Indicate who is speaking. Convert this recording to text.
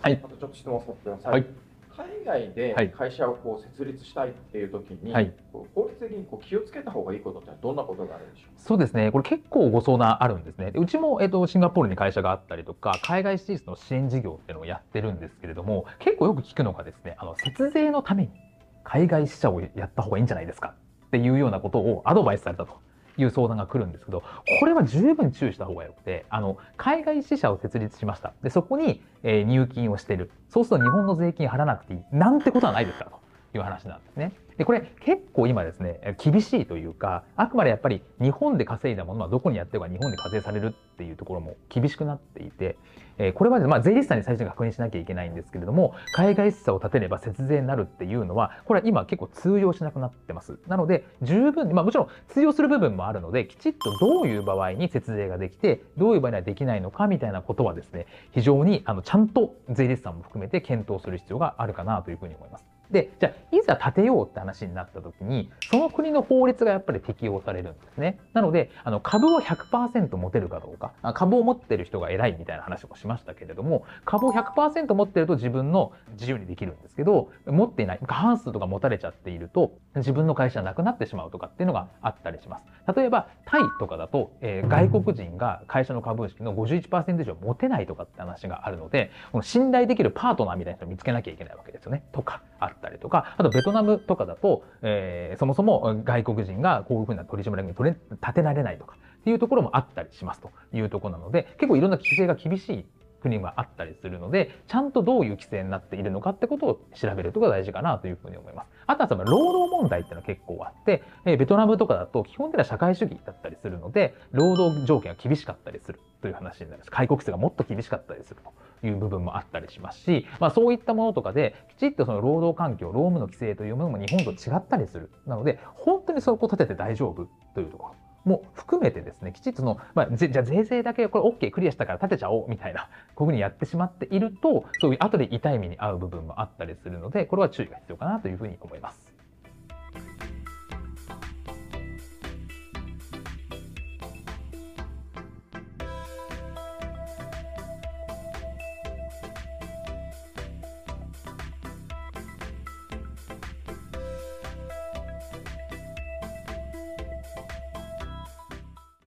Speaker 1: はい
Speaker 2: またちょっと質問させてください。
Speaker 1: はい
Speaker 2: 海外で
Speaker 1: はい
Speaker 2: 会社をこう設立したいっていう時に、
Speaker 1: はい
Speaker 2: 法律的にこう気をつけた方がいいことってどんなことがあるんでしょ
Speaker 1: そうですね、これ結構ご相談あるんですね。でうちも、えっと、シンガポールに会社があったりとか、海外進出の支援事業っていうのをやってるんですけれども、結構よく聞くのがですね、あの節税のために海外支社をやった方がいいんじゃないですかっていうようなことをアドバイスされたと。いう相談が来るんですけど、これは十分注意した方がよくて、あの、海外支社を設立しました。で、そこに、えー入金をしてる。そうすると日本の税金払わなくていい。なんてことはないですからという話なんですね。で、これ結構今ですね、厳しいというか、あくまでやっぱり日本で稼いだものはどこにやってるか日本で課税されるっていうところも厳しくなっていて、えーこれまで、まあ、税理士さんに最初に確認しなきゃいけないんですけれども、海外支社を立てれば節税になるっていうのは、これは今結構通用しなくなってます。なので、十分、まあもちろん通用する部分もあるので、きちっとどういう場合に節税ができて、どういう場合にはできないのかみたいなことはですね、非常にあのちゃんと税理士さんも含めて検討する必要があるかなというふうに思います。で、じゃあ、いざ建てようって話になった時に、その国の法律がやっぱり適用されるんですね。なので、あの株を100%持てるかどうか、株を持ってる人が偉いみたいな話もしましたけれども、株を100%持ってると自分の自由にできるんですけど、持っていない、過半数とか持たれちゃっていると、自分の会社なくなってしまうとかっていうのがあったりします。例えば、タイとかだと、えー外国人が会社の株式の51%以上持てないとかって話があるので、この信頼できるパートナーみたいな人を見つけなきゃいけないわけですよね。とか、あったりとか、あとベトナムとかだと、えーそもそも外国人がこういうふうな取締役に取れ立てられないとかっていうところもあったりしますというところなので、結構いろんな規制が厳しい国があったりするので、ちゃんとどういう規制になっているのかってことを調べることが大事かなというふうに思います。あとはその労働問題っていうのは結構あって、えーベトナムとかだと基本的には社会主義だったりするので、労働条件が厳しかったりするという話になります。開国制がもっと厳しかったりするという部分もあったりしますし、まあそういったものとかで、きちっとその労働環境、労務の規制というものも日本と違ったりする。なので、本当にそこを立てて大丈夫というところ。も含めてですね、きちっとの、まあ、じゃあ税制だけこれ OK クリアしたから立てちゃおうみたいな、こういうふうにやってしまっていると、そういう後で痛い目に遭う部分もあったりするので、これは注意が必要かなというふうに思います。